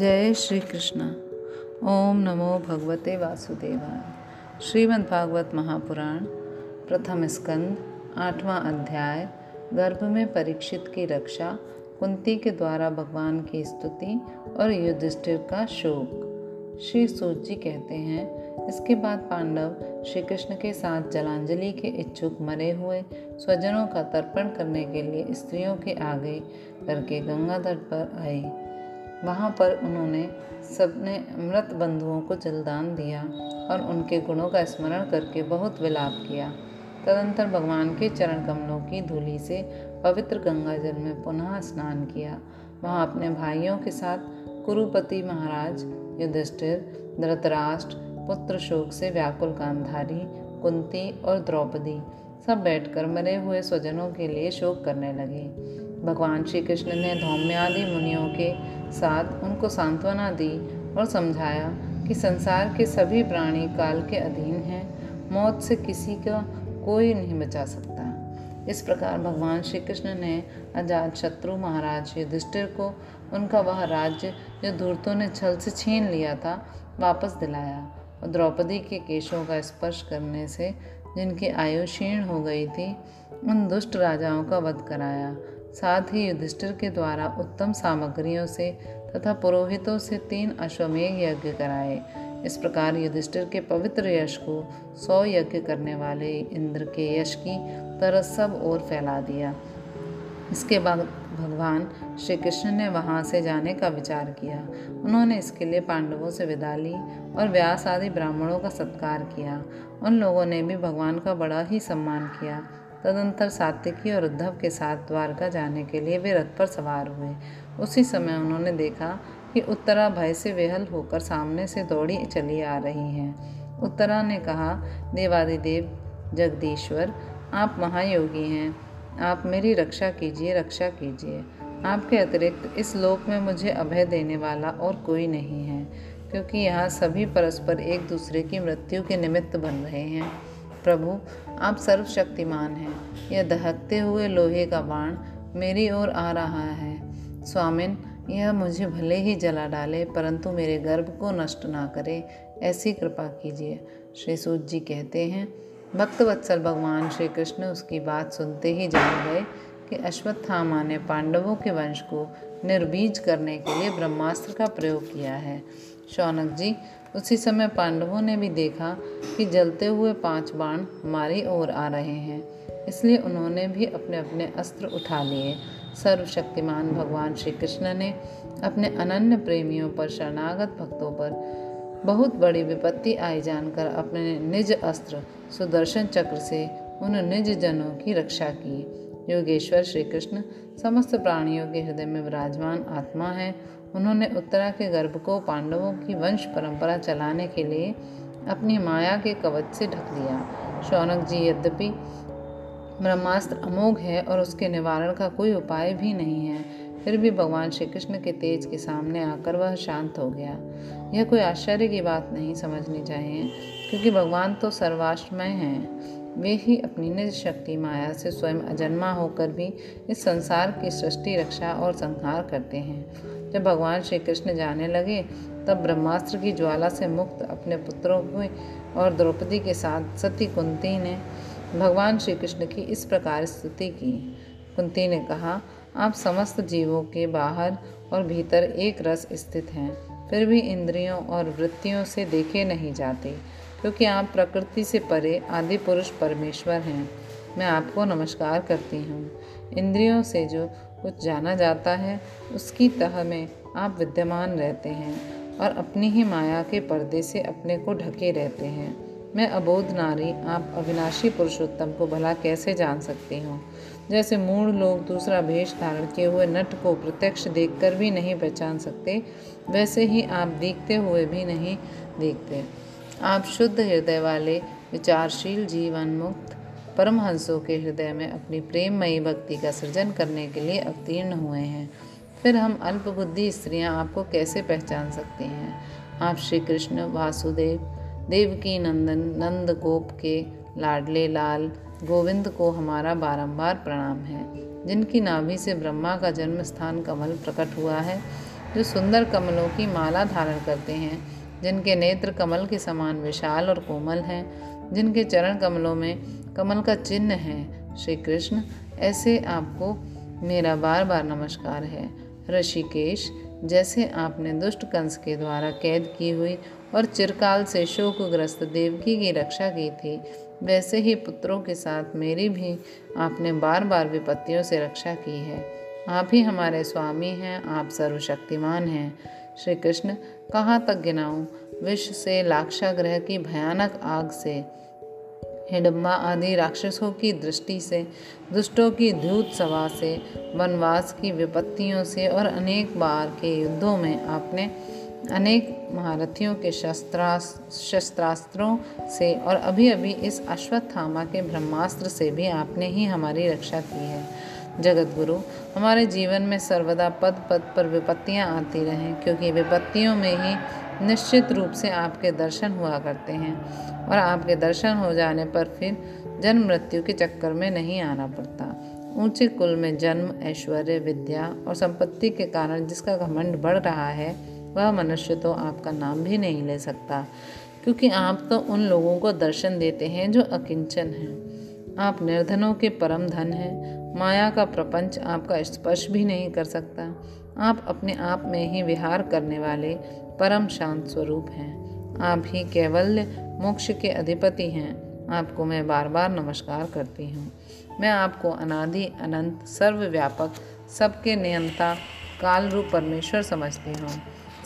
जय श्री कृष्ण ओम नमो भगवते वासुदेवाय। श्रीमद् भागवत महापुराण, प्रथम स्कंद, आठवां अध्याय, गर्भ में परीक्षित की रक्षा, कुंती के द्वारा भगवान की स्तुति और युधिष्ठिर का शोक। श्री सूत कहते हैं, इसके बाद पांडव श्री कृष्ण के साथ जलांजलि के इच्छुक मरे हुए, स्वजनों का तर्पण करने के लिए स्त्रियों के आगे करके गंगा तट पर आए। वहाँ पर उन्होंने सबने मृत बंधुओं को जलदान दिया और उनके गुणों का स्मरण करके बहुत विलाप किया। तदंतर भगवान के चरण कमलों की धूलि से पवित्र गंगा जल में पुनः स्नान किया। वहाँ अपने भाइयों के साथ कुरुपति महाराज, युधिष्ठिर, धृतराष्ट्र, पुत्र शोक से व्याकुल गांधारी, कुंती और द्रौपदी सब बैठकर मरे हुए स्वजनों के लिए शोक करने लगे। भगवान श्री कृष्ण ने धौम्यादि मुनियों के साथ उनको सांत्वना दी और समझाया कि संसार के सभी प्राणी काल के अधीन हैं, मौत से किसी का कोई नहीं बचा सकता। इस प्रकार भगवान श्री कृष्ण ने अजात शत्रु महाराज युधिष्ठिर को उनका वह राज्य जो धूर्तों ने छल से छीन लिया था, वापस दिलाया और द्रौपदी के केशों का स्पर्श करने से जिनकी आयु क्षीण हो गई थी, उन दुष्ट राजाओं का वध कराया साथ ही युधिष्ठिर के द्वारा उत्तम सामग्रियों से तथा पुरोहितों से तीन अश्वमेघ यज्ञ कराए। इस प्रकार युधिष्ठिर के पवित्र यश को सौ यज्ञ करने वाले इंद्र के यश की तरह सब ओर फैला दिया। इसके बाद भगवान श्री कृष्ण ने वहाँ से जाने का विचार किया। उन्होंने इसके लिए पांडवों से विदा ली और व्यास आदि ब्राह्मणों का सत्कार किया। उन लोगों ने भी भगवान का बड़ा ही सम्मान किया। तदंतर सात्विकी और उद्धव के साथ द्वारका जाने के लिए वे रथ पर सवार हुए। उसी समय उन्होंने देखा कि उत्तरा भय से वेहल होकर सामने से दौड़ी चली आ रही हैं। उत्तरा ने कहा, देवादिदेव, जगदीश्वर, आप महायोगी हैं। आप मेरी रक्षा कीजिए रक्षा कीजिए। आपके अतिरिक्त इस लोक में मुझे अभय देने वाला और कोई नहीं है, क्योंकि यहाँ सभी परस्पर एक दूसरे की मृत्यु के निमित्त बन रहे हैं। प्रभु, आप सर्वशक्तिमान हैं। यह दहकते हुए लोहे का बाण मेरी ओर आ रहा है। स्वामिन, यह मुझे भले ही जला डाले, परंतु मेरे गर्भ को नष्ट ना करे, ऐसी कृपा कीजिए। श्री सूत जी कहते हैं भक्त वत्सल भगवान श्री कृष्ण उसकी बात सुनते ही जान गए कि अश्वत्थामा ने पांडवों के वंश को निर्बीज करने के लिए ब्रह्मास्त्र का प्रयोग किया है। शौनक जी, उसी समय पांडवों ने भी देखा कि जलते हुए पाँच बाण हमारी ओर आ रहे हैं। इसलिए उन्होंने भी अपने अपने अस्त्र उठा लिए। सर्वशक्तिमान भगवान श्री कृष्ण ने अपने अनन्य प्रेमियों पर, शरणागत भक्तों पर बहुत बड़ी विपत्ति आई जानकर अपने निज अस्त्र, सुदर्शन चक्र से उन निज जनों की रक्षा की। योगेश्वर श्री कृष्ण समस्त प्राणियों के हृदय में विराजमान आत्मा है। उन्होंने उत्तरा के गर्भ को पांडवों की वंश परंपरा चलाने के लिए अपनी माया के कवच से ढक दिया। शौनक जी, यद्यपि ब्रह्मास्त्र अमोघ है और उसके निवारण का कोई उपाय भी नहीं है, फिर भी भगवान श्री कृष्ण के तेज के सामने आकर वह शांत हो गया। यह कोई आश्चर्य की बात नहीं समझनी चाहिए, क्योंकि भगवान तो सर्वाश्रमय हैं। वे ही अपनी निज शक्ति माया से स्वयं अजन्मा होकर भी इस संसार की सृष्टि, रक्षा और संहार करते हैं। जब भगवान श्री कृष्ण जाने लगे, तब ब्रह्मास्त्र की ज्वाला से मुक्त अपने पुत्रों को और द्रौपदी के साथ सती कुंती ने, भगवान श्री कृष्ण की इस प्रकार स्तुति की। कुंती ने कहा, आप समस्त जीवों के बाहर और भीतर एक रस स्थित हैं, फिर भी इंद्रियों और वृत्तियों से देखे नहीं जाते, क्योंकि आप प्रकृति से परे आदि पुरुष परमेश्वर हैं। मैं आपको नमस्कार करती हूँ। इंद्रियों से जो कुछ जाना जाता है, उसकी तह में आप विद्यमान रहते हैं और अपनी ही माया के पर्दे से अपने को ढके रहते हैं। मैं अबोध नारी, आप अविनाशी पुरुषोत्तम को भला कैसे जान सकती हूँ? जैसे मूढ़ लोग दूसरा भेष धारण किए हुए नट को प्रत्यक्ष देखकर भी नहीं पहचान सकते, वैसे ही आप देखते हुए भी नहीं देखते। आप शुद्ध हृदय वाले, विचारशील, जीवन मुक्त परमहंसों के हृदय में अपनी प्रेममयी भक्ति का सृजन करने के लिए अवतीर्ण हुए हैं। फिर हम अल्प बुद्धि स्त्रियाँ आपको कैसे पहचान सकती हैं? आप श्री कृष्ण वासुदेव देवकी नंदन नंद गोप के लाडले लाल गोविंद को हमारा बारंबार प्रणाम है, जिनकी नाभि से ब्रह्मा का जन्म स्थान कमल प्रकट हुआ है, जो सुंदर कमलों की माला धारण करते हैं, जिनके नेत्र कमल के समान विशाल और कोमल हैं, जिनके चरण कमलों में कमल का चिन्ह है। श्री कृष्ण ऐसे आपको मेरा बार बार नमस्कार है। ऋषिकेश, जैसे आपने दुष्ट कंस के द्वारा कैद की हुई और चिरकाल से शोकग्रस्त देवकी की रक्षा की थी, वैसे ही पुत्रों के साथ मेरी भी आपने बार बार विपत्तियों से रक्षा की है। आप ही हमारे स्वामी हैं, आप सर्वशक्तिमान हैं। श्री कृष्ण कहाँ तक गिनाऊँ? विश्व से लाक्षाग्रह की भयानक आग से। हिडम्बा आदि राक्षसों की दृष्टि से, दुष्टों की धूत सभा से, वनवास की विपत्तियों से और अनेक बार के युद्धों में आपने अनेक महारथियों के शस्त्रास्त्र शस्त्रास्त्रों से और अभी अभी इस अश्वत्थामा के ब्रह्मास्त्र से भी आपने ही हमारी रक्षा की है। जगत गुरु हमारे जीवन में सर्वदा पद पद पर विपत्तियाँ आती रहें, क्योंकि विपत्तियों में ही निश्चित रूप से आपके दर्शन हुआ करते हैं और आपके दर्शन हो जाने पर फिर जन्म मृत्यु के चक्कर में नहीं आना पड़ता। ऊँचे कुल में जन्म, ऐश्वर्य, विद्या और संपत्ति के कारण जिसका घमंड बढ़ रहा है, वह मनुष्य तो आपका नाम भी नहीं ले सकता, क्योंकि आप तो उन लोगों को दर्शन देते हैं जो अकिंचन हैं। आप निर्धनों के परम धन हैं, माया का प्रपंच आपका स्पर्श भी नहीं कर सकता। आप अपने आप में ही विहार करने वाले परम शांत स्वरूप हैं। आप ही कैवल्य मोक्ष के अधिपति हैं। आपको मैं बार बार नमस्कार करती हूँ। मैं आपको अनादि, अनंत, सर्वव्यापक, सबके नियंता काल रूप परमेश्वर समझती हूँ।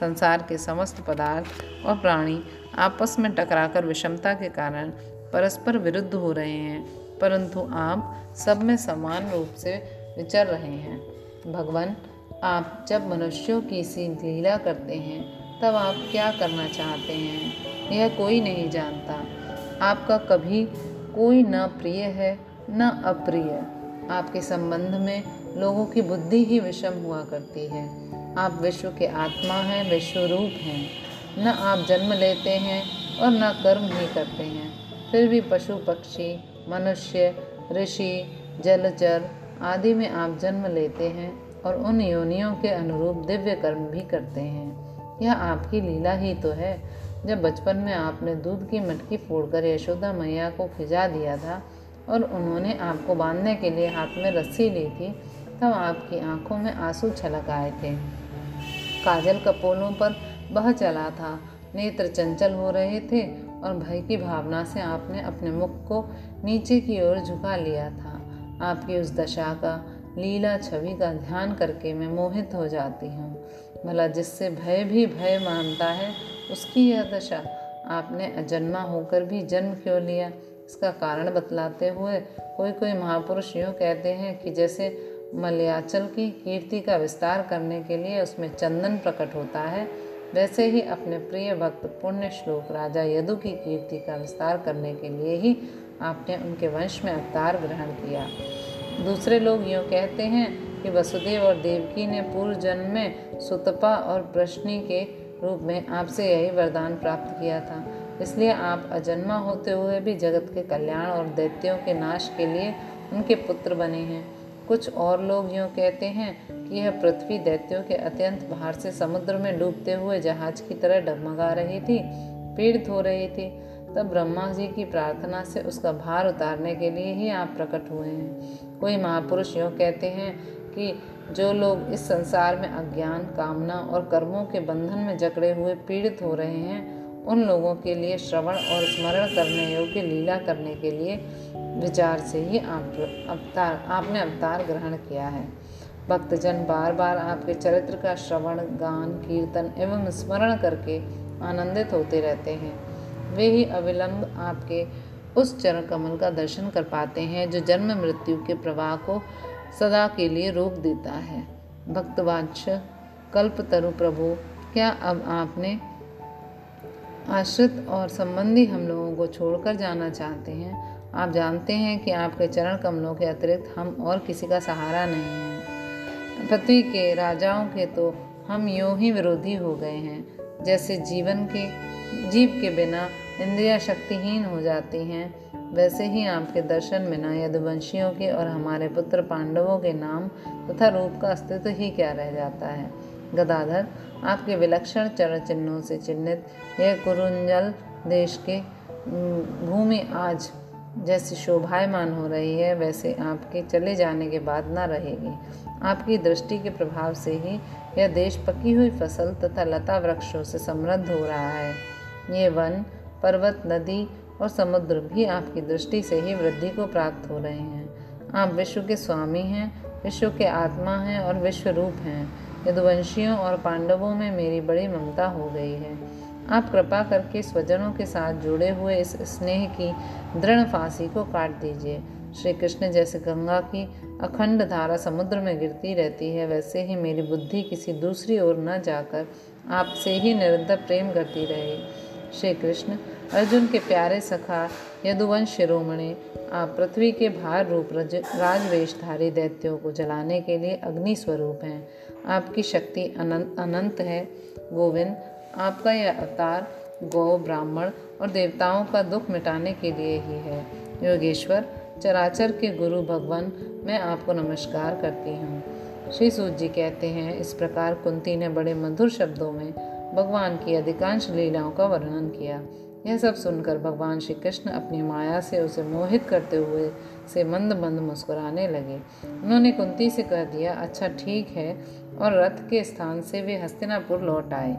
संसार के समस्त पदार्थ और प्राणी आपस में टकराकर विषमता के कारण परस्पर विरुद्ध हो रहे हैं, परंतु आप सब में समान रूप से विचर रहे हैं। भगवान, आप जब मनुष्यों की सी लीला करते हैं तब आप क्या करना चाहते हैं? यह कोई नहीं जानता। आपका कभी कोई न प्रिय है, न अप्रिय। आपके संबंध में लोगों की बुद्धि ही विषम हुआ करती है। आप विश्व के आत्मा हैं विश्व रूप हैं। न आप जन्म लेते हैं और न कर्म ही करते हैं। फिर भी पशु, पक्षी, मनुष्य, ऋषि जलचर आदि में आप जन्म लेते हैं और उन योनियों के अनुरूप दिव्य कर्म भी करते हैं। यह आपकी लीला ही तो है। जब बचपन में आपने दूध की मटकी फोड़कर यशोदा मैया को खिजा दिया था और उन्होंने आपको बांधने के लिए हाथ में रस्सी ली थी, तब आपकी आँखों में आँसू छलक आए थे। काजल कपोलों पर बह चला था। नेत्र चंचल हो रहे थे और भय की भावना से आपने अपने मुख को नीचे की ओर झुका लिया था। आपकी उस दशा का लीला छवि का ध्यान करके मैं मोहित हो जाती हूँ। भला जिससे भय भी भय मानता है, उसकी यह दशा। आपने अजन्मा होकर भी जन्म क्यों लिया? इसका कारण बतलाते हुए कोई कोई महापुरुष यूँ कहते हैं कि जैसे मलयाचल की कीर्ति का विस्तार करने के लिए उसमें चंदन प्रकट होता है, वैसे ही अपने प्रिय भक्त पुण्य श्लोक राजा यदु की कीर्ति का विस्तार करने के लिए ही आपने उनके वंश में अवतार ग्रहण किया। दूसरे लोग यूँ कहते हैं कि वसुदेव और देवकी ने पूर्व जन्म में सुतपा और प्रश्नी के रूप में आपसे यही वरदान प्राप्त किया था। इसलिए आप अजन्मा होते हुए भी जगत के कल्याण और दैत्यों के नाश के लिए उनके पुत्र बने हैं। कुछ और लोग यूँ कहते हैं कि यह पृथ्वी दैत्यों के अत्यंत बाहर से समुद्र में डूबते हुए जहाज़ की तरह डगमगा रही थी पीड़ित हो रही थी। तब ब्रह्मा जी की प्रार्थना से उसका भार उतारने के लिए ही आप प्रकट हुए हैं। कोई महापुरुष यूँ कहते हैं कि जो लोग इस संसार में अज्ञान, कामना और कर्मों के बंधन में जकड़े हुए पीड़ित हो रहे हैं, उन लोगों के लिए श्रवण और स्मरण करने योग्य लीला करने के लिए विचार से ही आप अवतार, आपने अवतार ग्रहण किया है। भक्तजन बार बार आपके चरित्र का श्रवण, गान, कीर्तन एवं स्मरण करके आनंदित होते रहते हैं। वे ही अविलंब आपके उस चरण कमल का दर्शन कर पाते हैं, जो जन्म मृत्यु के प्रवाह को सदा के लिए रोक देता है। भक्तवांश कल्प तरु प्रभु, क्या अब आपने आश्रित और संबंधी हम लोगों को छोड़कर जाना चाहते हैं? आप जानते हैं कि आपके चरण कमलों के अतिरिक्त हम और किसी का सहारा नहीं है। पृथ्वी के राजाओं के तो हम यूँ ही विरोधी हो गए हैं। जैसे जीवन के, जीव के बिना इंद्रिया शक्तिहीन हो जाती हैं वैसे ही आपके दर्शन में बिना यदुवंशियों के और हमारे पुत्र पांडवों के नाम तथा रूप का अस्तित्व ही क्या रह जाता है? गदाधर, आपके विलक्षण चरण चिन्हों से चिन्हित यह कुरुंजल देश के भूमि आज जैसी शोभायमान हो रही है, वैसे आपके चले जाने के बाद न रहेगी। आपकी दृष्टि के प्रभाव से ही यह देश पकी हुई फ़सल तथा लता वृक्षों से समृद्ध हो रहा है। ये वन, पर्वत, नदी और समुद्र भी आपकी दृष्टि से ही वृद्धि को प्राप्त हो रहे हैं। आप विश्व के स्वामी हैं, विश्व के आत्मा हैं और विश्व रूप हैं। यदुवंशियों और पांडवों में मेरी बड़ी ममता हो गई है। आप कृपा करके स्वजनों के साथ जुड़े हुए इस स्नेह की दृढ़ फांसी को काट दीजिए। श्री कृष्ण जैसे गंगा की अखंड धारा समुद्र में गिरती रहती है, वैसे ही मेरी बुद्धि किसी दूसरी ओर न जाकर आपसे ही निरंतर प्रेम करती रहे। श्री कृष्ण अर्जुन के प्यारे सखा, यदुवंश शिरोमणि, आप पृथ्वी के भार रूप राजवेशधारी दैत्यों को जलाने के लिए अग्नि स्वरूप हैं। आपकी शक्ति अनंत अनंत है। गोविंद, आपका यह अवतार गौ, ब्राह्मण और देवताओं का दुख मिटाने के लिए ही है। योगेश्वर, चराचर के गुरु भगवान, मैं आपको नमस्कार करती हूँ। श्री सूत जी कहते हैं, इस प्रकार कुंती ने बड़े मधुर शब्दों में भगवान की अधिकांश लीलाओं का वर्णन किया। यह सब सुनकर भगवान श्री कृष्ण अपनी माया से उसे मोहित करते हुए से मंद मंद मुस्कुराने लगे। उन्होंने कुंती से कह दिया अच्छा ठीक है। और रथ के स्थान से वे हस्तिनापुर लौट आए।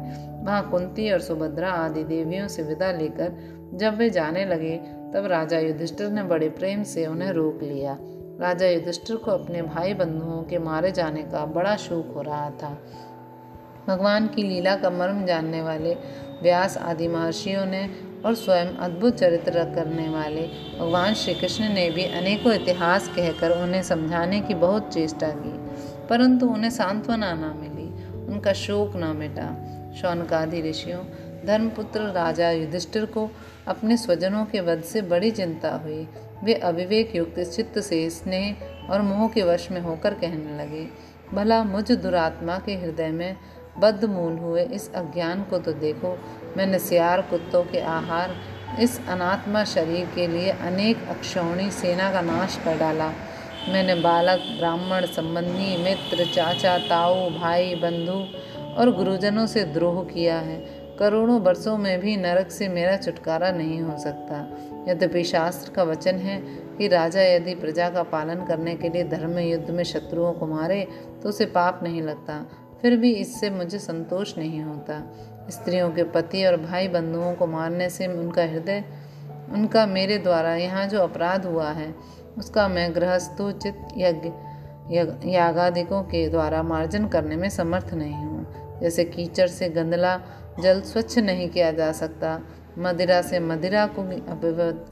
वहाँ कुंती और सुभद्रा आदि देवियों से विदा लेकर जब वे जाने लगे, तब राजा युधिष्ठिर ने बड़े प्रेम से उन्हें रोक लिया। राजा युधिष्ठिर को अपने भाई बंधुओं के मारे जाने का बड़ा शोक हो रहा था। भगवान की लीला का मर्म जानने वाले, व्यास आदि महर्षियों ने और स्वयं अद्भुत चरित्र करने वाले भगवान श्री कृष्ण ने भी अनेकों इतिहास कहकर उन्हें समझाने की बहुत चेष्टा की, परंतु उन्हें सांत्वना न मिली, उनका शोक न मिटा। शौनकादि ऋषियों, धर्मपुत्र राजा युधिष्ठिर को अपने स्वजनों के वध से बड़ी चिंता हुई। वे अविवेक युक्त चित्त से स्नेह और मोह के वश में होकर कहने लगे, भला मुझ दुरात्मा के हृदय में बद्ध मूल हुए, इस अज्ञान को तो देखो। मैंने सियार कुत्तों के आहार, इस अनात्मा शरीर के लिए अनेक अक्षौणी सेना का नाश कर डाला। मैंने बालक, ब्राह्मण, संबंधी, मित्र, चाचा, ताऊ, भाई, बंधु और गुरुजनों से द्रोह किया है। करोड़ों वर्षों में भी नरक से मेरा छुटकारा नहीं हो सकता। यद्यपि शास्त्र का वचन है कि राजा यदि प्रजा का पालन करने के लिए धर्म युद्ध में शत्रुओं को मारे तो उसे पाप नहीं लगता। फिर भी इससे मुझे संतोष नहीं होता। स्त्रियों के पति और भाई बंधुओं को मारने से उनका हृदय, उनका मेरे द्वारा यहाँ जो अपराध हुआ है, उसका मैं गृहस्थोचित यज्ञ यागादिकों के द्वारा मार्जन करने में समर्थ नहीं हूँ। जैसे कीचड़ से गंदला जल स्वच्छ नहीं किया जा सकता, मदिरा से मदिरा को भी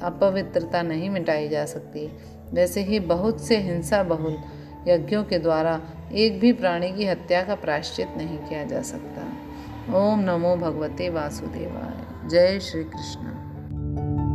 अपवित्रता नहीं मिटाई जा सकती। वैसे ही बहुत से हिंसा बहुल यज्ञों के द्वारा एक भी प्राणी की हत्या का प्रायश्चित नहीं किया जा सकता। ओम नमो भगवते वासुदेवाय। जय श्री कृष्ण।